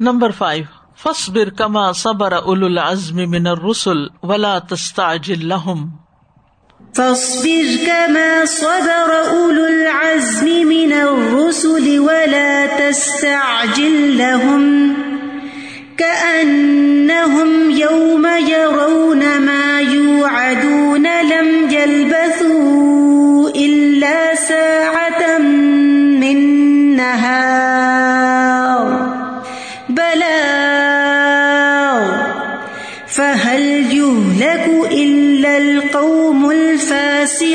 Number five فصبر کما صبر اول العزم من الرسل ولا تستعجل لهم۔ فاصبر كما صبر اولو العزم من الرسل ولا تستعجل لهم۔ كأنهم يوم يرون ما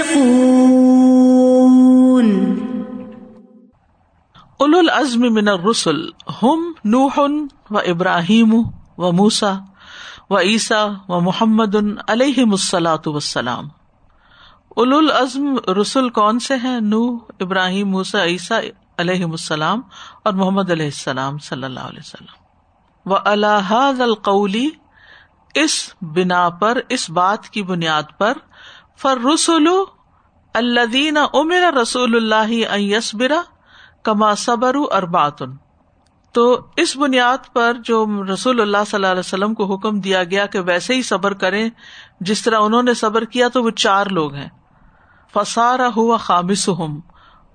الفاسقون اولو العزم من الرسل هم نوح و ابراہیم و موسا و عیسیٰ و محمد علیہ مسلاۃ وسلام اولو العزم رسول کون سے ہیں؟ نو ابراہیم موسا عیسیٰ علیہ السلام اور محمد علیہ السلام صلی اللہ علیہ وسلم. و الحاظ القولی اس بنا پر، اس بات کی بنیاد پر فر رسول الدین عمر رسول اللہ یسبرا کما صبر ارباتن تو اس بنیاد پر جو رسول اللہ صلی اللہ علیہ وسلم کو حکم دیا گیا کہ ویسے ہی صبر کریں، جس طرح انہوں نے صبر کیا تو وہ چار لوگ ہیں۔ فسارا ہوا خامس ہم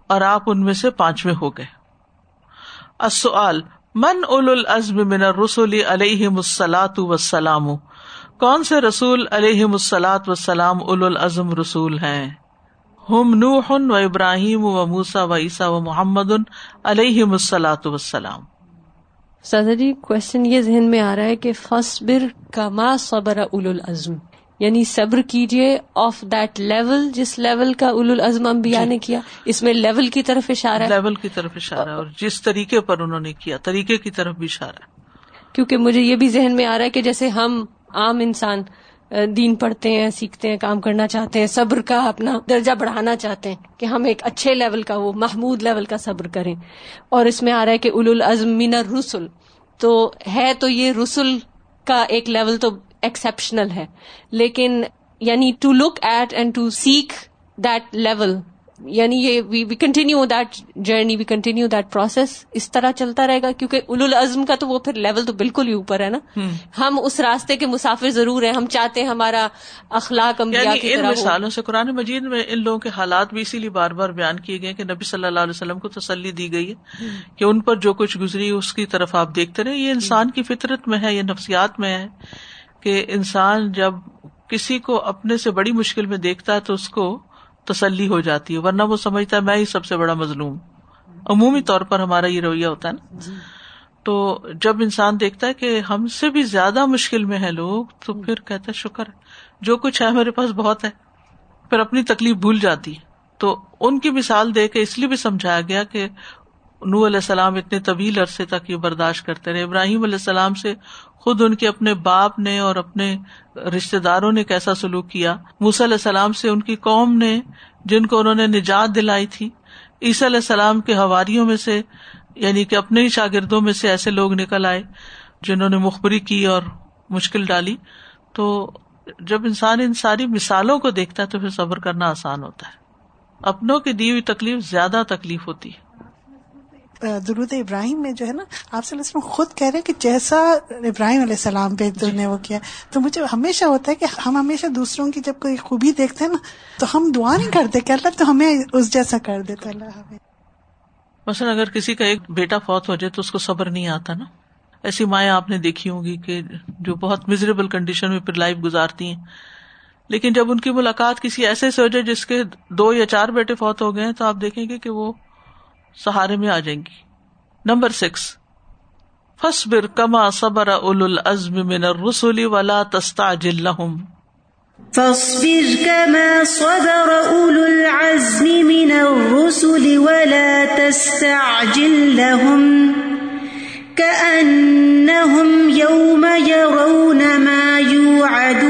اور آپ ان میں سے پانچویں ہو گئے۔ السؤال، من اول العزم من الرسول علیہ مسلاۃ وسلام کون سے رسول علیہ مسلاط وسلام اول العزم رسول ہیں؟ ہم نوح و ابراہیم و موسا و عیسیٰ و محمد علیہ مسلاۃ وسلام سادہ جی کوشچن یہ ذہن میں آ رہا ہے کہ فصبر کما صبر اول العزم۔ یعنی صبر کیجیے آف دیٹ لیول جس لیول کا اول العزم انبیاء نے کیا اس میں لیول کی طرف اشارہ ہے۔ لیول کی طرف اشارہ ہے اور جس طریقے پر انہوں نے کیا طریقے کی طرف بھی اشارہ ہے۔ کیونکہ مجھے یہ بھی ذہن میں آ رہا ہے کہ جیسے ہم عام انسان دین پڑھتے ہیں، سیکھتے ہیں، کام کرنا چاہتے ہیں، صبر کا اپنا درجہ بڑھانا چاہتے ہیں کہ ہم ایک اچھے لیول کا، وہ محمود لیول کا صبر کریں۔ اور اس میں آ رہا ہے کہ اول العزم من الرسل۔ تو ہے تو یہ رسول کا ایک لیول تو ایکسپشنل ہے، لیکن یعنی to look at and to seek that level یعنی یہ we continue that journey we continue that process اس طرح چلتا رہے گا کیونکہ اول العزم کا تو وہ پھر لیول تو بالکل ہی اوپر ہے نا۔ ہم۔ اس راستے کے مسافر ضرور ہیں ہم چاہتے ہیں ہمارا اخلاق انبیاء یعنی کی ان مثالوں سے قرآن مجید میں ان لوگوں کے حالات بھی اسی لیے بار بار بیان کیے گئے کہ نبی صلی اللہ علیہ وسلم کو تسلی دی گئی ہے کہ ان پر جو کچھ گزری اس کی طرف آپ دیکھتے رہے یہ انسان کی فطرت میں ہے یہ نفسیات میں ہے کہ انسان جب کسی کو اپنے سے بڑی مشکل میں دیکھتا ہے تو اس کو تسلی ہو جاتی ہے ورنہ وہ سمجھتا ہے میں ہی سب سے بڑا مظلوم۔ عمومی طور پر ہمارا یہ رویہ ہوتا ہے نا۔ تو جب انسان دیکھتا ہے کہ ہم سے بھی زیادہ مشکل میں ہے لوگ تو پھر کہتا ہے شکر جو کچھ ہے میرے پاس بہت ہے پھر اپنی تکلیف بھول جاتی ہے۔ تو ان کی مثال دے کے اس لیے بھی سمجھایا گیا کہ نو علیہ السلام اتنے طویل عرصے تک یہ برداشت کرتے رہے۔ ابراہیم علیہ السلام سے خود ان کے اپنے باپ نے اور اپنے رشتے داروں نے کیسا سلوک کیا۔ موسی علیہ السلام سے ان کی قوم نے جن کو انہوں نے نجات دلائی تھی، عیسی علیہ السلام کے حواریوں میں سے یعنی کہ اپنے ہی شاگردوں میں سے ایسے لوگ نکل آئے جنہوں نے مخبری کی اور مشکل ڈالی۔ تو جب انسان ان ساری مثالوں کو دیکھتا ہے تو پھر صبر کرنا آسان ہوتا ہے۔ اپنوں کی دی ہوئی تکلیف زیادہ تکلیف ہوتی ہے۔ درود ابراہیم میں جو ہے نا، آپ صلی اللہ علیہ وسلم خود کہہ رہے ہیں کہ جیسا ابراہیم علیہ السلام پہ تم نے وہ کیا۔ تو مجھے ہمیشہ ہوتا ہے کہ ہم ہمیشہ دوسروں کی جب کوئی خوبی دیکھتے ہیں نا، تو ہم دعا نہیں کرتے کہ اللہ تو ہمیں اس جیسا کر دیتا اللہ ہمیں۔ مثلاً اگر کسی کا ایک بیٹا فوت ہو جائے تو اس کو صبر نہیں آتا نا۔ ایسی مائیں آپ نے دیکھی ہوں گی کہ جو بہت میزریبل کنڈیشن میں پھر لائف گزارتی ہیں۔ لیکن جب ان کی ملاقات کسی ایسے سے ہو جائے جس کے دو یا چار بیٹے فوت ہو گئے ہیں، تو آپ دیکھیں گے کہ وہ سہارے میں آ جائیں گی۔ Number six. فصبر کما صبر اول العزم من الرسل ولا تستعجل لهم۔ فاصبر كما صبر أولو العزم من الرسل ولا تستعجل لهم۔ كأنهم يوم يرون ما يوعدون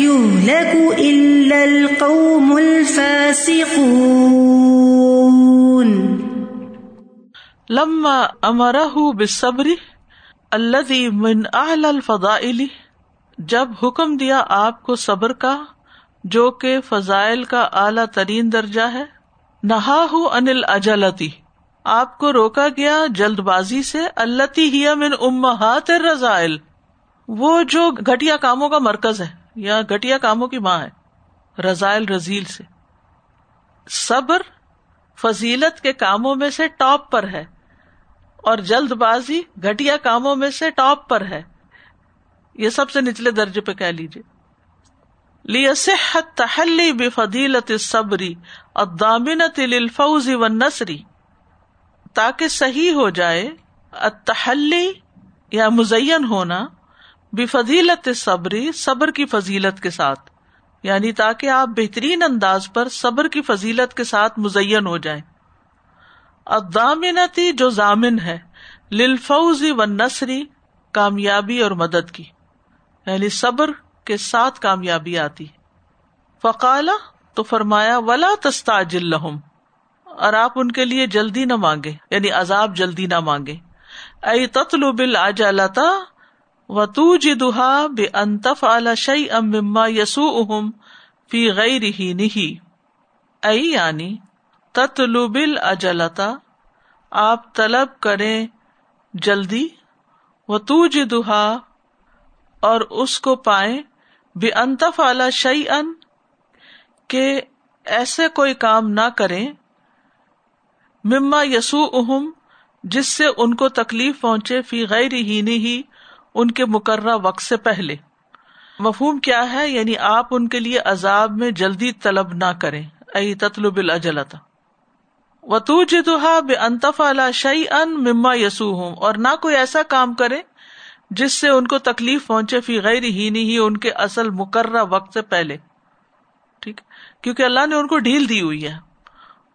يهلك إلا القوم الفاسقون. لما امره بالصبر الذي من اعلى الفضائل، جب حکم دیا آپ کو صبر کا، جو کہ فضائل کا اعلی ترین درجہ ہے نہا انل اجلتی آپ کو روکا گیا جلد بازی سے اللہ ہی من امہات رزائل وہ جو گٹیا کاموں کا مرکز ہے۔ یا گٹیا کاموں کی ماں ہے رزائل رزیل سے۔ صبر فضیلت کے کاموں میں سے ٹاپ پر ہے اور جلد بازی گٹیا کاموں میں سے ٹاپ پر ہے۔ یہ سب سے نچلے درجے پہ کہہ لیجیے لیصحت تحلی بفضیلت الصبری الضامنت للفوز والنصری تاکہ صحیح ہو جائے التحلی یا مزین ہونا۔ بفضیلت صبری، صبر کی فضیلت کے ساتھ۔ یعنی تاکہ آپ بہترین انداز پر صبر کی فضیلت کے ساتھ مزین ہو جائیں۔ ادامنتی جو ضامن ہے۔ للفوزی و نسری کامیابی اور مدد کی۔ یعنی صبر کے ساتھ کامیابی آتی۔ فقالا، تو فرمایا، ولا تستا لہم۔ اور آپ ان کے لیے جلدی نہ مانگے یعنی عذاب جلدی نہ مانگے ائی تتلو بل آ جاتا و دہا بے انتف اعلی شعی ام مما یسو اہم فی غیر ہی نہیں ائی یعنی تتلو اجلتا آپ طلب کریں جلدی. و تو دہا اور اس کو پائے بے انتف اعلی شعی ان کے ایسے کوئی کام نہ کریں مما یسو اہم جس سے ان کو تکلیف پہنچے فی غیر ہی نہیں ان کے مقررہ وقت سے پہلے۔ مفہوم کیا ہے؟ یعنی آپ ان کے لیے عذاب میں جلدی طلب نہ کریں۔ ائی تطلب الجلتا و جدہ بے انتف شعی ان مما یسو ہوں اور نہ کوئی ایسا کام کرے جس سے ان کو تکلیف پہنچے فی غیر ہی نہیں ان کے اصل مقررہ وقت سے پہلے۔ ٹھیک؟ کیونکہ اللہ نے ان کو ڈھیل دی ہوئی ہے۔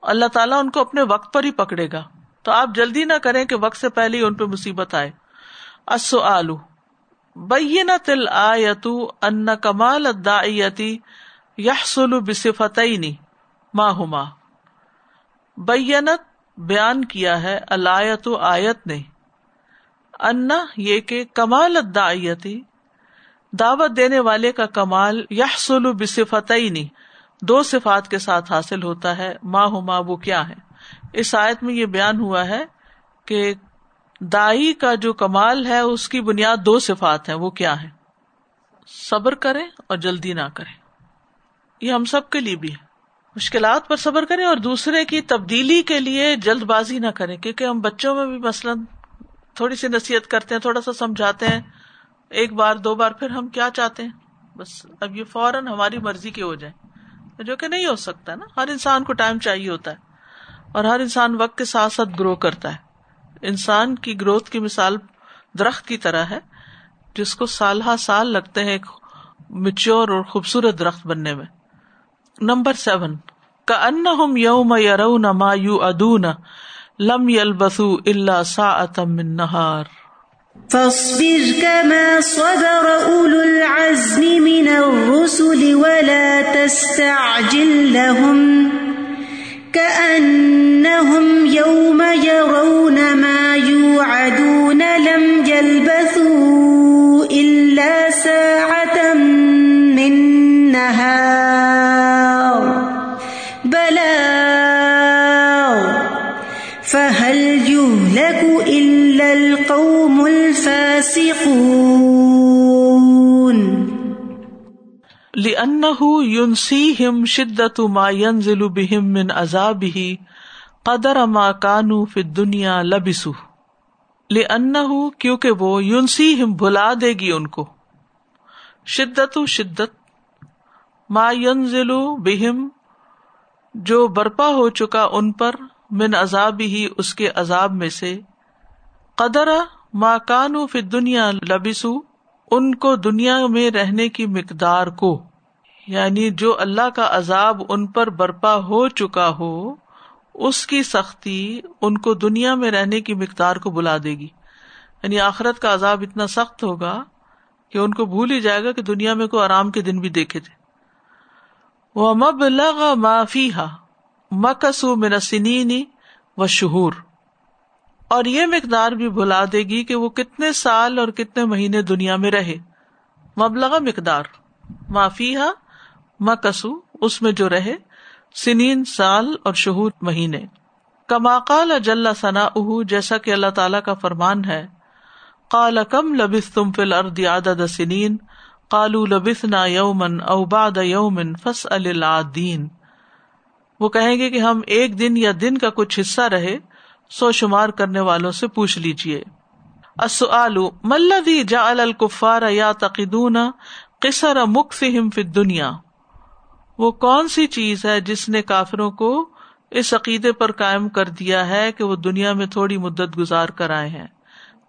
اللہ تعالیٰ ان کو اپنے وقت پر ہی پکڑے گا۔ تو آپ جلدی نہ کریں کہ وقت سے پہلے ہی ان پہ مصیبت آئے۔ اصو آلو بین تل آیتو ان کمال الداعیتی یحصل بصفتین ما ہما بینت بیان کیا ہے الایت آیت نے۔ انا یہ کہ کمال الداعیتی، دعوت دینے والے کا کمال یحصل بصفتین دو صفات کے ساتھ حاصل ہوتا ہے ما ہما وہ کیا ہے۔ اس آیت میں یہ بیان ہوا ہے کہ دائی کا جو کمال ہے، اس کی بنیاد دو صفات ہے وہ کیا ہے صبر کرے اور جلدی نہ کرے یہ ہم سب کے لیے بھی ہے مشکلات پر صبر کریں اور دوسرے کی تبدیلی کے لیے جلد بازی نہ کریں، کیونکہ ہم بچوں میں بھی مثلاً تھوڑی سی نصیحت کرتے ہیں، تھوڑا سا سمجھاتے ہیں۔ ایک بار، دو بار، پھر ہم کیا چاہتے ہیں؟ بس اب یہ فوراً ہماری مرضی کے ہو جائے جو کہ نہیں ہو سکتا نا۔ ہر انسان کو ٹائم چاہیے ہوتا ہے اور ہر انسان وقت کے ساتھ ساتھ گرو کرتا ہے۔ انسان کی گروتھ کی مثال درخت کی طرح ہے، جس کو سال ہا سال لگتے ہیں ایک مچور اور خوبصورت درخت بننے میں۔ نمبر سیون کا ان ہم یوم یو ما یو ادون لم یل بسو اللہ سا اتم نہار۔ فاصبر كما صبر أولو العزم من الرسل ولا تستعجل لهم۔ كأنهم يوم يرون ما يوعدون لم يلبثوا ينسيهم شدة ما ينزل بهم من عذابه قدر ما كانوا في الدنيا لبسوا لأنه کیونکہ وہ ينسيهم بھلا دے گی ان کو۔ شدت شدت ما ينزل بهم جو برپا ہو چکا ان پر من عذاب ہی اس کے عذاب میں سے۔ قدر ما کانو فی دنیا لبسو ان کو دنیا میں رہنے کی مقدار کو۔ یعنی جو اللہ کا عذاب ان پر برپا ہو چکا ہو، اس کی سختی ان کو دنیا میں رہنے کی مقدار کو بلا دے گی۔ یعنی آخرت کا عذاب اتنا سخت ہوگا کہ ان کو بھول ہی جائے گا کہ دنیا میں کوئی آرام کے دن بھی دیکھے تھے۔ وہ مب لگا معافی ہا مکسو منسنی و شہور اور یہ مقدار بھی بھلا دے گی کہ وہ کتنے سال اور کتنے مہینے دنیا میں رہے۔ مبلغ مقدار۔ معافیہ مکسو اس میں جو رہے، سنین سال اور شہور مہینے۔ کماقال اجلا ثنا اہ جیسا کہ اللہ تعالیٰ کا فرمان ہے۔ کال کم لبس تم فل ارد عدد سنین کالو لبس نا یومن اوباد یومن فس الدین وہ کہیں گے کہ ہم ایک دن یا دن کا کچھ حصہ رہے، سو شمار کرنے والوں سے پوچھ لیجیے ملدی جا الکفار یا تقدون قصر مکفہم فی دنیا وہ کون سی چیز ہے جس نے کافروں کو اس عقیدے پر قائم کر دیا ہے کہ وہ دنیا میں تھوڑی مدت گزار کر آئے ہیں؟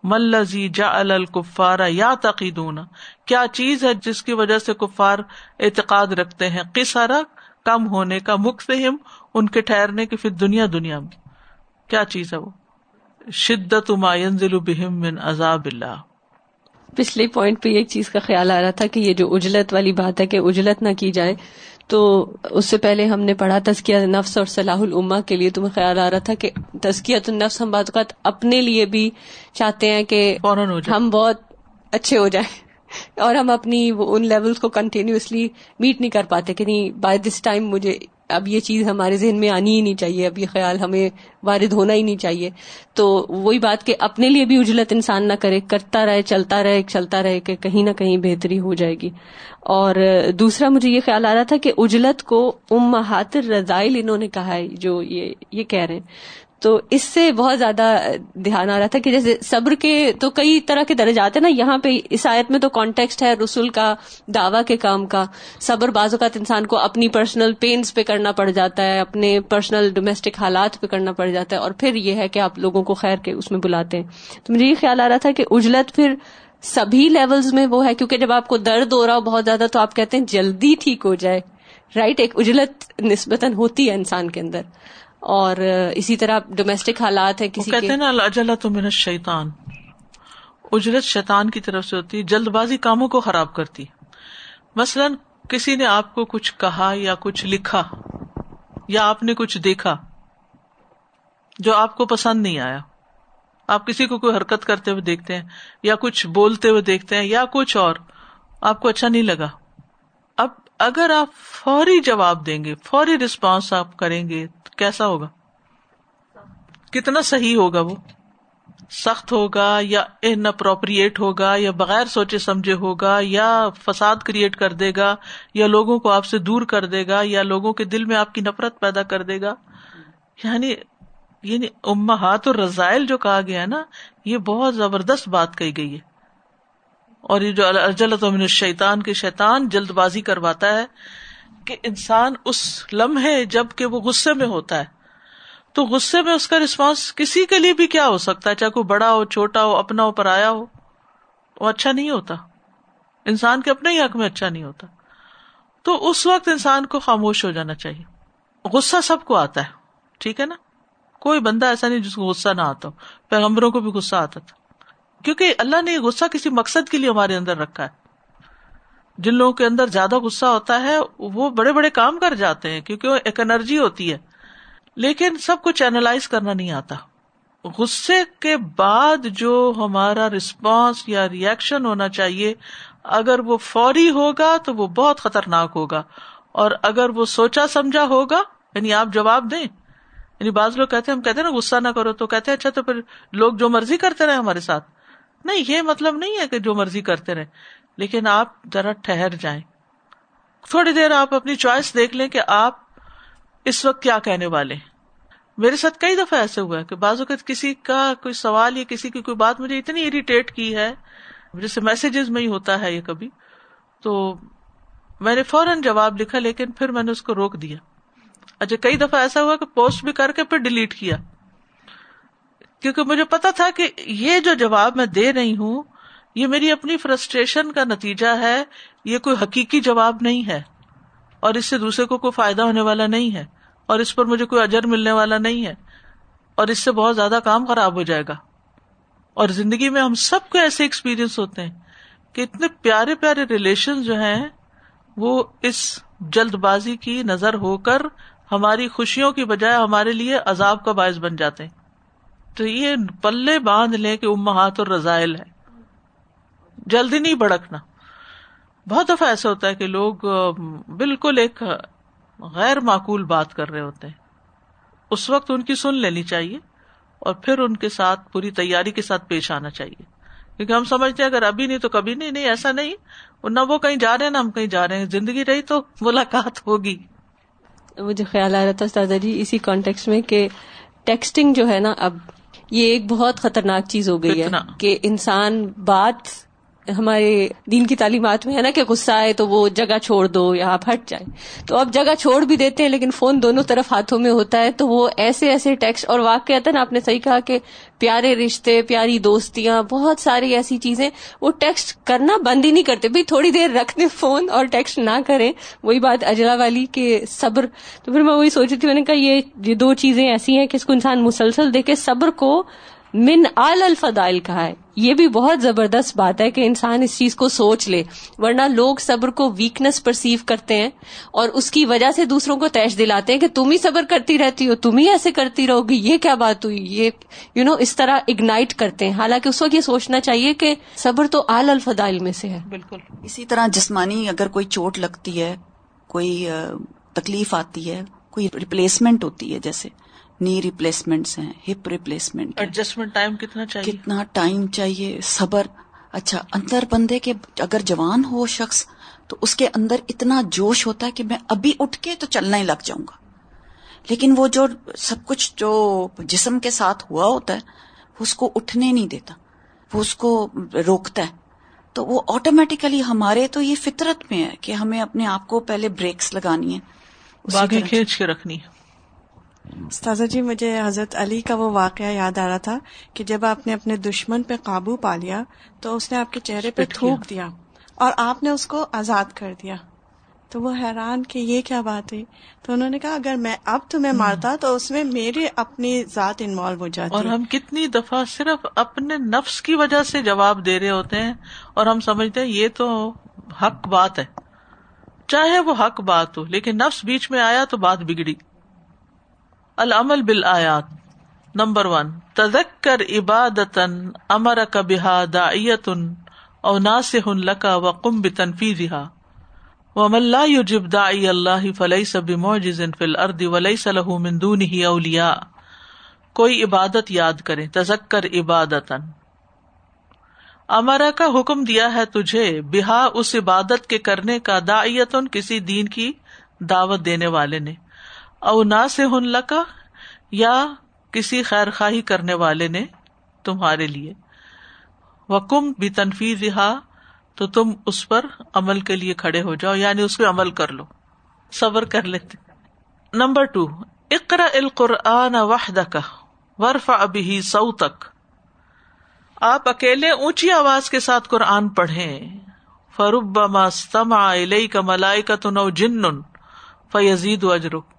ملزی جا الکفار یا تقیدون کیا چیز ہے جس کی وجہ سے کفار اعتقاد رکھتے ہیں؟ قصر کم ہونے کا مکفہم ان کے ٹھہرنے کی، پھر دنیا دنیا میں۔ کیا چیز ہے وہ؟ شدت ما ينزل بهم من عذاب اللہ۔ پچھلے پوائنٹ پہ ایک چیز کا خیال آ رہا تھا کہ یہ جو اجلت والی بات ہے کہ اجلت نہ کی جائے تو اس سے پہلے ہم نے پڑھا تزکیہ نفس اور صلاح العما کے لیے تمہیں خیال آ رہا تھا کہ تزکیت النفس ہم بعض اوقات اپنے لیے بھی چاہتے ہیں کہ فوراً ہم بہت اچھے ہو جائیں اور ہم اپنی ان لیولس کو کنٹینیوسلی میٹ نہیں کر پاتے کہ نہیں بائی دس ٹائم مجھے اب یہ چیز ہمارے ذہن میں آنی ہی نہیں چاہیے، اب یہ خیال ہمیں وارد ہونا ہی نہیں چاہیے۔ تو وہی بات کہ اپنے لیے بھی اجلت انسان نہ کرے، کرتا رہے، چلتا رہے چلتا رہے کہ کہیں نہ کہیں بہتری ہو جائے گی۔ اور دوسرا مجھے یہ خیال آ رہا تھا کہ اجلت کو ام رضائل انہوں نے کہا ہے، جو یہ یہ کہہ رہے ہیں۔ تو اس سے بہت زیادہ دھیان آ رہا تھا کہ جیسے صبر کے تو کئی طرح کے درجات ہیں نا، یہاں پہ اس آیت میں تو کانٹیکسٹ ہے رسول کا، دعوی کے کام کا۔ صبر بعض اوقات انسان کو اپنی پرسنل پینس پہ کرنا پڑ جاتا ہے، اپنے پرسنل ڈومیسٹک حالات پہ کرنا پڑ جاتا ہے اور پھر یہ ہے کہ آپ لوگوں کو خیر کے اس میں بلاتے ہیں۔ تو مجھے یہ خیال آ رہا تھا کہ اجلت پھر سبھی لیولز میں وہ ہے، کیونکہ جب آپ کو درد ہو رہا ہو بہت زیادہ تو آپ کہتے ہیں جلدی ٹھیک ہو جائے۔ رائٹ ایک اجلت نسبتاً ہوتی ہے انسان کے اندر۔ اور اسی طرح ڈومیسٹک حالات ہے کسی کہتے ہیں نا اجلا تو میرا شیتان اجرت شیطان کی طرف سے ہوتی جلد بازی کاموں کو خراب کرتی۔ مثلاً کسی نے آپ کو کچھ کہا یا کچھ لکھا یا آپ نے کچھ دیکھا جو آپ کو پسند نہیں آیا۔ آپ کسی کو کوئی حرکت کرتے ہوئے دیکھتے ہیں یا کچھ بولتے ہوئے دیکھتے ہیں یا کچھ اور آپ کو اچھا نہیں لگا۔ اب اگر آپ فوری جواب دیں گے، فوری رسپانس آپ کریں گے کیسا ہوگا؟ کتنا صحیح ہوگا وہ؟ سخت ہوگا یا ان اپروپریٹ ہوگا یا بغیر سوچے سمجھے ہوگا یا فساد کریٹ کر دے گا یا لوگوں کو آپ سے دور کر دے گا یا لوگوں کے دل میں آپ کی نفرت پیدا کر دے گا؟ یعنی یعنی امہات اور رزائل جو کہا گیا نا، یہ بہت زبردست بات کہی گئی ہے۔ اور یہ جو اجلت من شیطان کے شیطان جلد بازی کرواتا ہے کہ انسان اس لمحے جبکہ وہ غصے میں ہوتا ہے، تو غصے میں اس کا رسپانس کسی کے لیے بھی کیا ہو سکتا ہے؟ چاہے کوئی بڑا ہو، چھوٹا ہو، اپنا ہو پر آیا ہو، وہ اچھا نہیں ہوتا۔ انسان کے اپنے ہی حق میں اچھا نہیں ہوتا۔ تو اس وقت انسان کو خاموش ہو جانا چاہیے۔ غصہ سب کو آتا ہے، ٹھیک ہے نا؟ کوئی بندہ ایسا نہیں جس کو غصہ نہ آتا ہو۔ پیغمبروں کو بھی غصہ آتا تھا۔ کیونکہ اللہ نے یہ غصہ کسی مقصد کے لیے ہمارے اندر رکھا ہے۔ جن لوگوں کے اندر زیادہ غصہ ہوتا ہے، وہ بڑے بڑے کام کر جاتے ہیں، کیونکہ وہ ایک انرجی ہوتی ہے۔ لیکن سب کچھ اینالائز کرنا نہیں آتا۔ غصے کے بعد جو ہمارا رسپانس یا ریئیکشن ہونا چاہیے، اگر وہ فوری ہوگا تو وہ بہت خطرناک ہوگا۔ اور اگر وہ سوچا سمجھا ہوگا یعنی آپ جواب دیں۔ یعنی بعض لوگ کہتے ہیں، ہم کہتے ہیں نا، غصہ نہ کرو تو کہتے ہیں اچھا تو پھر لوگ جو مرضی کرتے رہے ہمارے ساتھ۔ نہیں، یہ مطلب نہیں ہے کہ جو مرضی کرتے رہے لیکن آپ ذرا ٹھہر جائیں۔ تھوڑی دیر آپ اپنی چوائس دیکھ لیں کہ آپ اس وقت کیا کہنے والے میرے ساتھ کئی دفعہ ایسے ہوا ہے کہ بعض اوقات کسی کا کوئی سوال یا کسی کی کوئی بات مجھے اتنی اریٹیٹ کی ہے، جیسے میسجز میں ہی ہوتا ہے یہ کبھی۔ تو میں نے فوراً جواب لکھا، لیکن پھر میں نے اس کو روک دیا۔ اچھا کئی دفعہ ایسا ہوا کہ پوسٹ بھی کر کے پھر ڈیلیٹ کیا۔ کیونکہ مجھے پتا تھا کہ یہ جو جواب میں دے رہی ہوں، یہ میری اپنی فرسٹریشن کا نتیجہ ہے، یہ کوئی حقیقی جواب نہیں ہے، اور اس سے دوسرے کو کوئی فائدہ ہونے والا نہیں ہے، اور اس پر مجھے کوئی اجر ملنے والا نہیں ہے، اور اس سے بہت زیادہ کام خراب ہو جائے گا۔ اور زندگی میں ہم سب کو ایسے ایکسپیرئنس ہوتے ہیں کہ اتنے پیارے پیارے ریلیشن جو ہیں، وہ اس جلد بازی کی نظر ہو کر ہماری خوشیوں کی بجائے ہمارے لیے عذاب کا باعث بن جاتے ہیں۔ تو یہ پلے باندھ لیں کہ امہات اور رضائل ہے۔ جلدی نہیں بھڑکنا۔ بہت دفعہ ایسا ہوتا ہے کہ لوگ بالکل ایک غیر معقول بات کر رہے ہوتے ہیں۔ اس وقت ان کی سن لینی چاہیے اور پھر ان کے ساتھ پوری تیاری کے ساتھ پیش آنا چاہیے۔ کیونکہ ہم سمجھتے ہیں اگر ابھی نہیں تو کبھی نہیں نہیں، ایسا نہیں۔ نہ وہ کہیں جا رہے ہیں، نہ ہم کہیں جا رہے ہیں۔ زندگی رہی تو ملاقات ہوگی۔ مجھے خیال آ رہا تھا استاذہ جی اسی کانٹیکس میں کہ ٹیکسٹنگ جو ہے نا، اب یہ ایک بہت خطرناک چیز ہو گئی ہے کہ انسان بات ہمارے دین کی تعلیمات میں ہے نا کہ غصہ آئے تو وہ جگہ چھوڑ دو یا آپ ہٹ جائیں۔ تو اب جگہ چھوڑ بھی دیتے ہیں لیکن فون دونوں طرف ہاتھوں میں ہوتا ہے تو وہ ایسے ایسے ٹیکسٹ اور واقع نا، آپ نے صحیح کہا کہ پیارے رشتے، پیاری دوستیاں، بہت ساری ایسی چیزیں، وہ ٹیکسٹ کرنا بند ہی نہیں کرتے۔ بھائی تھوڑی دیر رکھ دیں فون اور ٹیکسٹ نہ کریں۔ وہی بات اجلا والی کہ صبر۔ تو پھر میں وہی سوچ رہی تھی، میں نے کہا یہ دو چیزیں ایسی ہیں کہ اس کو انسان مسلسل دیکھے، صبر کو من آل الفدائل کہا ہے۔ یہ بھی بہت زبردست بات ہے کہ انسان اس چیز کو سوچ لے ورنہ لوگ صبر کو ویکنس پرسیو کرتے ہیں اور اس کی وجہ سے دوسروں کو تیش دلاتے ہیں کہ تم ہی صبر کرتی رہتی ہو تم ہی ایسے کرتی رہو گی یہ کیا بات ہوئی؟ یہ یو you نو know, اس طرح اگنائٹ کرتے ہیں۔ حالانکہ اس وقت یہ سوچنا چاہیے کہ صبر تو آل الفدائل میں سے ہے۔ بالکل۔ اسی طرح جسمانی اگر کوئی چوٹ لگتی ہے کوئی تکلیف آتی ہے کوئی ریپلیسمنٹ ہوتی ہے جیسے نی ریپلیسمنٹ ہیں ہپ ریپلیسمنٹ ایڈجسٹمنٹ ٹائم کتنا چاہیے؟ کتنا ٹائم چاہیے؟ صبر. اچھا اندر بندے کے اگر جوان ہو شخص تو اس کے اندر اتنا جوش ہوتا ہے کہ میں ابھی اٹھ کے تو چلنا ہی لگ جاؤں گا۔ لیکن وہ جو سب کچھ جو جسم کے ساتھ ہوا ہوتا ہے اس کو اٹھنے نہیں دیتا۔ وہ اس کو روکتا ہے۔ تو وہ آٹومیٹیکلی ہمارے تو یہ فطرت میں ہے کہ ہمیں اپنے آپ کو پہلے بریکس لگانی ہے کھینچ کے رکھنی ہے استاذہ جی مجھے حضرت علی کا وہ واقعہ یاد آ رہا تھا کہ جب آپ نے اپنے دشمن پہ قابو پا لیا تو اس نے آپ کے چہرے پہ تھوک دیا اور آپ نے اس کو آزاد کر دیا۔ تو وہ حیران کہ یہ کیا بات ہے تو انہوں نے کہا اگر میں اب تمہیں مارتا تو اس میں میری اپنی ذات انوالو ہو جاتی۔ اور ہم کتنی دفعہ صرف اپنے نفس کی وجہ سے جواب دے رہے ہوتے ہیں اور ہم سمجھتے ہیں یہ تو حق بات ہے۔ چاہے وہ حق بات ہو لیکن نفس بیچ میں آیا تو بات بگڑی۔ العمل بل آیات نمبر ون تذکر عبادت امر کبا دایتن او ناصح لکا و کم بنفیزہ و ملا یجب دائی اللہ فلئی سب موجز فل ارد ولی صلاح مندون ہی اولیا کوئی عبادت یاد کرے تذکر عبادت امرا کا حکم دیا ہے تجھے بحا اس عبادت کے کرنے کا دایتن کسی دین کی دعوت دینے والے نے. او نا سے ہن کا یا کسی خیر خواہی کرنے والے نے تمہارے لیے۔ وکم بھی تنفیز رہا تو تم اس پر عمل کے لیے کھڑے ہو جاؤ یعنی اس پہ عمل کر لو، صبر کر لیتے۔ نمبر ٹو اقرا القرآن وحد کا ورف ابھی سو تک آپ اکیلے اونچی آواز کے ساتھ قرآن پڑھیں۔ فروب مستما کا ملائی کا تو نو جن فیزید اجرک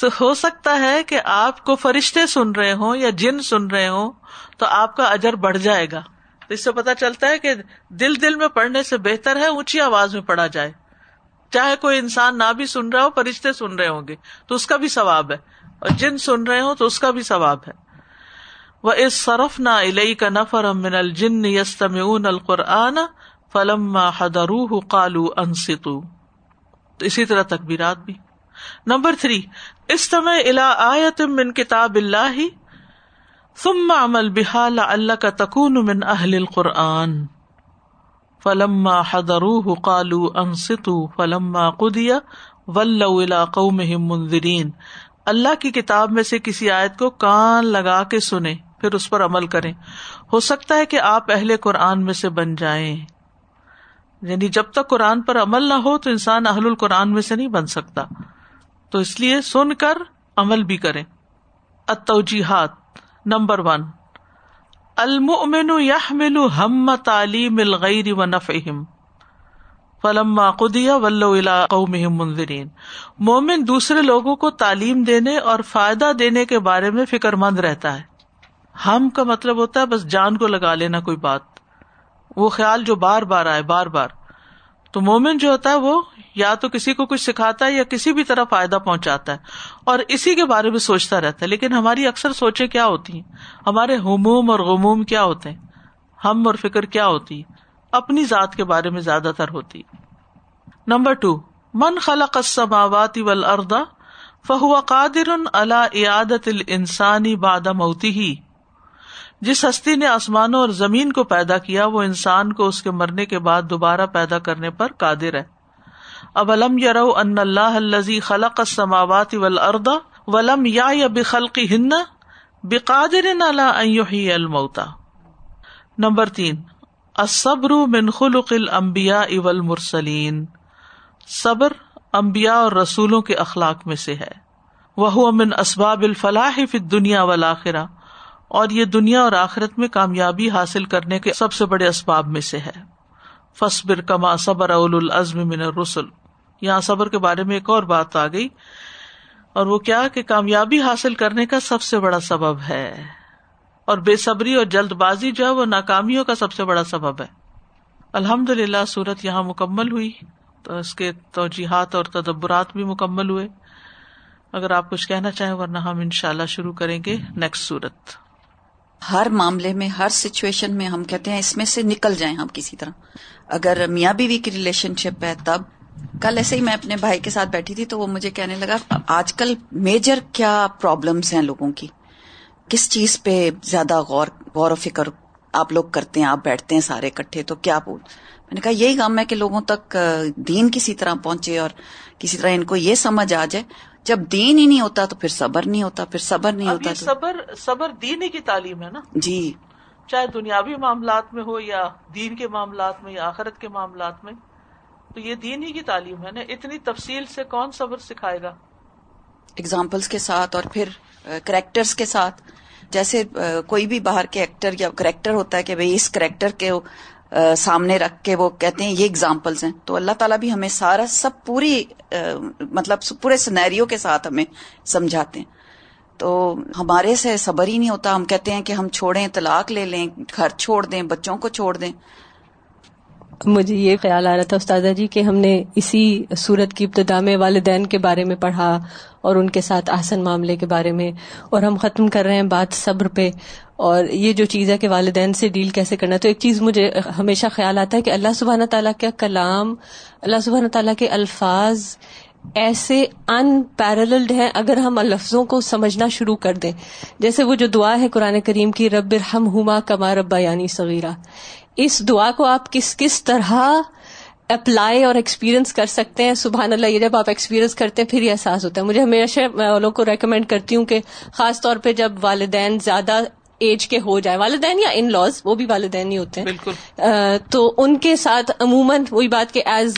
تو ہو سکتا ہے کہ آپ کو فرشتے سن رہے ہوں یا جن سن رہے ہوں تو آپ کا اجر بڑھ جائے گا۔ تو اس سے پتا چلتا ہے کہ دل دل میں پڑھنے سے بہتر ہے، اونچی آواز میں پڑھا جائے۔ چاہے کوئی انسان نہ بھی سن رہا ہو، فرشتے سن رہے ہوں گے۔ تو اس کا بھی ثواب ہے۔ اور جن سن رہے ہوں تو اس کا بھی ثواب ہے۔ وہ اس صرف نہ علئی کا نفر امن الجن یستم القرآن فلم حدروح کالو انستو تو اسی طرح تقبیرات بھی۔ نمبر تھری استمع الا آیت من کتاب اللہ، ثم عمل بحال اللہ کا تکون من اہل القرآن. فلما حضروه قالوا انصتوا، فلما قضي ولوا الى قومهم منذرین. اللہ کی کتاب میں سے کسی آیت کو کان لگا کے سنیں، پھر اس پر عمل کریں۔ ہو سکتا ہے کہ آپ اہل قرآن میں سے بن جائیں۔ یعنی جب تک قرآن پر عمل نہ ہو تو انسان اہل القرآن میں سے نہیں بن سکتا۔ تو اس لیے سن کر عمل بھی کرے اتوجیحات نمبر ون۔ المن یحمل ہم تعلیم الغیر و نفہم فلما قدیا ولو قوم منظرین مومن دوسرے لوگوں کو تعلیم دینے اور فائدہ دینے کے بارے میں فکر مند رہتا ہے۔ ہم کا مطلب ہوتا ہے بس جان کو لگا لینا کوئی بات۔ وہ خیال جو بار بار آئے، بار بار۔ تو مومن جو ہوتا ہے وہ یا تو کسی کو کچھ سکھاتا ہے یا کسی بھی طرح فائدہ پہنچاتا ہے اور اسی کے بارے میں سوچتا رہتا ہے لیکن ہماری اکثر سوچے کیا ہوتی ہیں؟ ہمارے ہموم اور غموم کیا ہوتے ہیں؟ ہم اور فکر کیا ہوتی ہے؟ اپنی ذات کے بارے میں زیادہ تر ہوتی نمبر ٹو، من خلق السماوات والارض فهو قادر على اعادت الانسانی بعد موتی ہی جس ہستی نے آسمانوں اور زمین کو پیدا کیا، وہ انسان کو اس کے مرنے کے بعد دوبارہ پیدا کرنے پر قادر ہے۔ اب علم یرو ان اللہ الزی خلق السماوات والارض ولم یا بخلقی ہن بقادر علی الموتا نمبر تین، الصبر من خلق الانبیاء والمرسلین۔ صبر امبیا اور رسولوں کے اخلاق میں سے ہے۔ وہ من اسباب الفلاح فی دنیا والآخرہ۔ اور یہ دنیا اور آخرت میں کامیابی حاصل کرنے کے سب سے بڑے اسباب میں سے ہے۔ فصبر کما صبر اول العزم من الرسل۔ یہاں صبر کے بارے میں ایک اور بات آ گئی۔ اور وہ کیا کہ کامیابی حاصل کرنے کا سب سے بڑا سبب ہے۔ اور بے صبری اور جلد بازی جو ہے وہ ناکامیوں کا سب سے بڑا سبب ہے۔ الحمد للہ سورت یہاں مکمل ہوئی۔ تو اس کے توجیحات اور تدبرات بھی مکمل ہوئے۔ اگر آپ کچھ کہنا چاہیں ورنہ ہم ان شاء اللہ شروع کریں گے۔ نیکسٹ سورت ہر معاملے میں، ہر سچویشن میں ہم کہتے ہیں، اس میں سے نکل جائیں ہم کسی طرح۔ اگر میاں بیوی کی ریلیشن شپ ہے تب، کل ایسے ہی میں اپنے بھائی کے ساتھ بیٹھی تھی تو وہ مجھے کہنے لگا، آج کل میجر کیا پرابلمس ہیں لوگوں کی؟ کس چیز پہ زیادہ غور غور و فکر آپ لوگ کرتے ہیں؟ آپ بیٹھتے ہیں سارے اکٹھے، تو کیا بول؟ میں نے کہا، یہی کام ہے کہ لوگوں تک دین کسی طرح پہنچے اور کسی طرح ان کو یہ سمجھ آ جائے۔ جب دین ہی نہیں ہوتا تو پھر صبر نہیں ہوتا پھر صبر نہیں ہوتا صبر صبر دین ہی کی تعلیم ہے نا؟ جی۔ چاہے دنیاوی معاملات میں ہو یا دین کے معاملات میں یا آخرت کے معاملات میں تو یہ دین ہی کی تعلیم ہے نا؟ اتنی تفصیل سے کون صبر سکھائے گا؟ اگزامپلس کے ساتھ اور پھر کریکٹرس کے ساتھ۔ جیسے کوئی بھی باہر کے ایکٹر یا کریکٹر ہوتا ہے کہ بھائی اس کریکٹر کے سامنے رکھ کے وہ کہتے ہیں یہ اگزامپلس ہیں۔ تو اللہ تعالیٰ بھی ہمیں سارا سب پوری مطلب پورے سنیریو کے ساتھ ہمیں سمجھاتے ہیں۔ تو ہمارے سے صبر ہی نہیں ہوتا۔ ہم کہتے ہیں کہ ہم چھوڑیں، طلاق لے لیں، گھر چھوڑ دیں، بچوں کو چھوڑ دیں۔ مجھے یہ خیال آ رہا تھا استاذہ جی کہ ہم نے اسی صورت کی ابتدا میں والدین کے بارے میں پڑھا اور ان کے ساتھ آسن معاملے کے بارے میں اور ہم ختم کر رہے ہیں بات صبر پہ اور یہ جو چیز ہے کہ والدین سے ڈیل کیسے کرنا تو ایک چیز مجھے ہمیشہ خیال آتا ہے کہ اللہ سبحانہ تعالیٰ کا کلام، اللہ سبحانہ تعالیٰ کے الفاظ ایسے ان پیرلڈ ہیں اگر ہم لفظوں کو سمجھنا شروع کر دیں۔ جیسے وہ جو دعا ہے قرآن کریم کی، رب ہم ہما کما ربا یعنی صغیرہ اس دعا کو آپ کس کس طرح اپلائی اور ایکسپیرینس کر سکتے ہیں؟ سبحان اللہ یہ جب آپ ایکسپیرینس کرتے ہیں پھر یہ احساس ہوتا ہے۔ مجھے ہمیشہ میں والوں کو ریکمینڈ کرتی ہوں کہ خاص طور پہ جب والدین زیادہ ایج کے ہو جائے والدین یا ان لاز وہ بھی والدین ہی ہوتے ہیں۔ بالکل۔ تو ان کے ساتھ عموماً وہی بات کہ as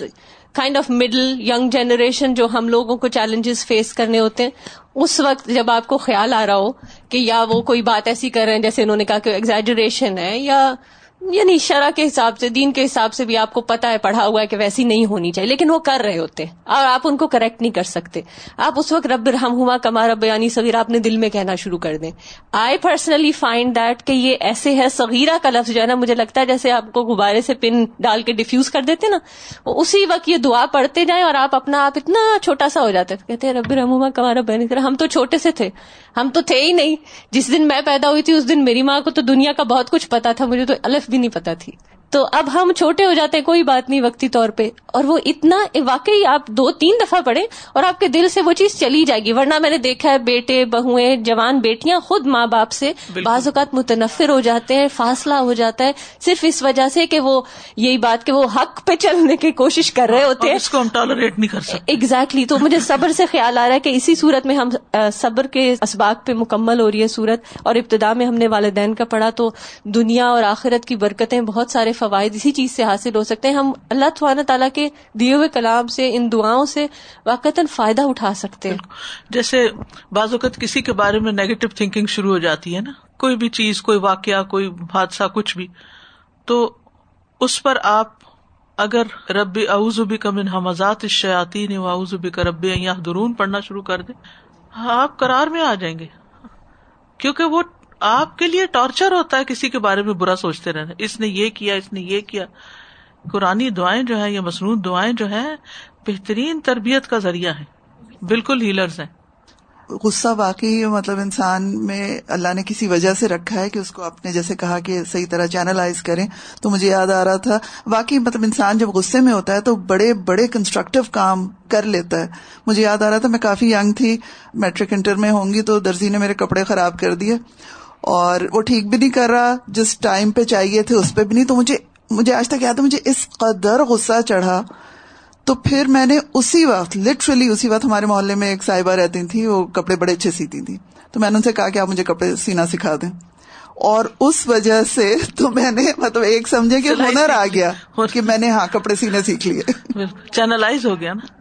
kind of middle age generation جو ہم لوگوں کو چیلنجز فیس کرنے ہوتے ہیں اس وقت جب آپ کو خیال آ رہا ہو کہ یا وہ کوئی بات ایسی کر رہے ہیں جیسے انہوں نے کہا کہ ایگزیجریشن ہے یا یعنی شرح کے حساب سے، دین کے حساب سے بھی آپ کو پتا ہے، پڑھا ہوا ہے کہ ویسی نہیں ہونی چاہیے، لیکن وہ کر رہے ہوتے اور آپ ان کو کریکٹ نہیں کر سکتے۔ آپ اس وقت رب رحم ہوا کما رب یعنی صغیرہ اپنے دل میں کہنا شروع کر دیں۔ آئی پرسنلی فائنڈ دیٹ کہ یہ ایسے ہے، صغیرہ کا لفظ جو ہے نا، مجھے لگتا ہے جیسے آپ کو غبارے سے پن ڈال کے ڈیفیوز کر دیتے نا، وہ اسی وقت یہ دعا پڑھتے جائیں اور آپ اپنا آپ اتنا چھوٹا سا ہو جاتا ہے کہتے ہیں، رب رحم ہوا کما رب یعنی ہم تو چھوٹے سے تھے۔ ہم تو تھے ہی نہیں۔ جس دن میں پیدا ہوئی تھی، اس دن میری ماں کو تو دنیا کا بہت کچھ پتا تھا، مجھے تو الف بھی نہیں پتا تھی۔ تو اب ہم چھوٹے ہو جاتے ہیں کوئی بات نہیں وقتی طور پہ۔ اور وہ اتنا واقعی آپ دو تین دفعہ پڑھیں اور آپ کے دل سے وہ چیز چلی جائے گی۔ ورنہ میں نے دیکھا ہے بیٹے بہویں جوان بیٹیاں خود ماں باپ سے بعض اوقات متنفر ہو جاتے ہیں فاصلہ ہو جاتا ہے۔ صرف اس وجہ سے کہ وہ یہی بات کہ وہ حق پہ چلنے کی کوشش کر رہے ہوتے ہیں۔ اس کو ہم ٹالریٹ نہیں کر سکتے۔ ایگزیکٹلی تو مجھے صبر سے خیال آ رہا ہے کہ اسی صورت میں ہم صبر کے اسباق پہ مکمل ہو رہی ہے صورت۔ اور ابتدا میں ہم نے والدین کا پڑھا تو دنیا اور آخرت کی برکتیں بہت سارے فوائد اسی چیز سے حاصل ہو سکتے ہیں۔ ہم اللہ تعالیٰ تعالیٰ کے دیے ہوئے کلام سے، ان دعاؤں سے واقع فائدہ اٹھا سکتے ہیں۔ جیسے بعض اوقات کسی کے بارے میں نیگیٹو تھنکنگ شروع ہو جاتی ہے نا، کوئی بھی چیز، کوئی واقعہ، کوئی حادثہ، کچھ بھی۔ تو اس پر آپ اگر رب بھی کمن حمزات شیاتی نے بھی کا رب درون پڑھنا شروع کر دیں، آپ کرار میں آ جائیں گے۔ کیونکہ وہ آپ کے لیے ٹارچر ہوتا ہے کسی کے بارے میں برا سوچتے رہنا۔ اس نے یہ کیا، اس نے یہ کیا۔ قرآن دعائیں جو ہے یا مصنوع دعائیں جو ہے بہترین تربیت کا ذریعہ ہے بالکل ہیلرز ہیں۔ غصہ واقعی مطلب انسان میں اللہ نے کسی وجہ سے رکھا ہے کہ اس کو اپنے جیسے کہا کہ صحیح طرح چینلائز کریں، تو مجھے یاد آ رہا تھا، واقعی مطلب انسان جب غصے میں ہوتا ہے تو بڑے بڑے کنسٹرکٹیو کام کر لیتا ہے۔ مجھے یاد آ رہا تھا، میں کافی ینگ تھی میٹرک انٹر میں ہوں گی تو درزی نے میرے کپڑے خراب کر دیے۔ اور وہ ٹھیک بھی نہیں کر رہا جس ٹائم پہ چاہیے تھے اس پہ بھی نہیں۔ تو مجھے مجھے آج تک یاد ہے مجھے اس قدر غصہ چڑھا۔ تو پھر میں نے اسی وقت لٹرلی اسی وقت ہمارے محلے میں ایک صاحبہ رہتی تھی وہ کپڑے بڑے اچھے سیتی تھی تو میں نے ان سے کہا کہ آپ مجھے کپڑے سینا سکھا دیں۔ اور اس وجہ سے تو میں نے مطلب ایک سمجھے کہ ہنر آ گیا کہ میں نے ہاں کپڑے سینے سیکھ لیے۔ چینلائز ہو گیا نا۔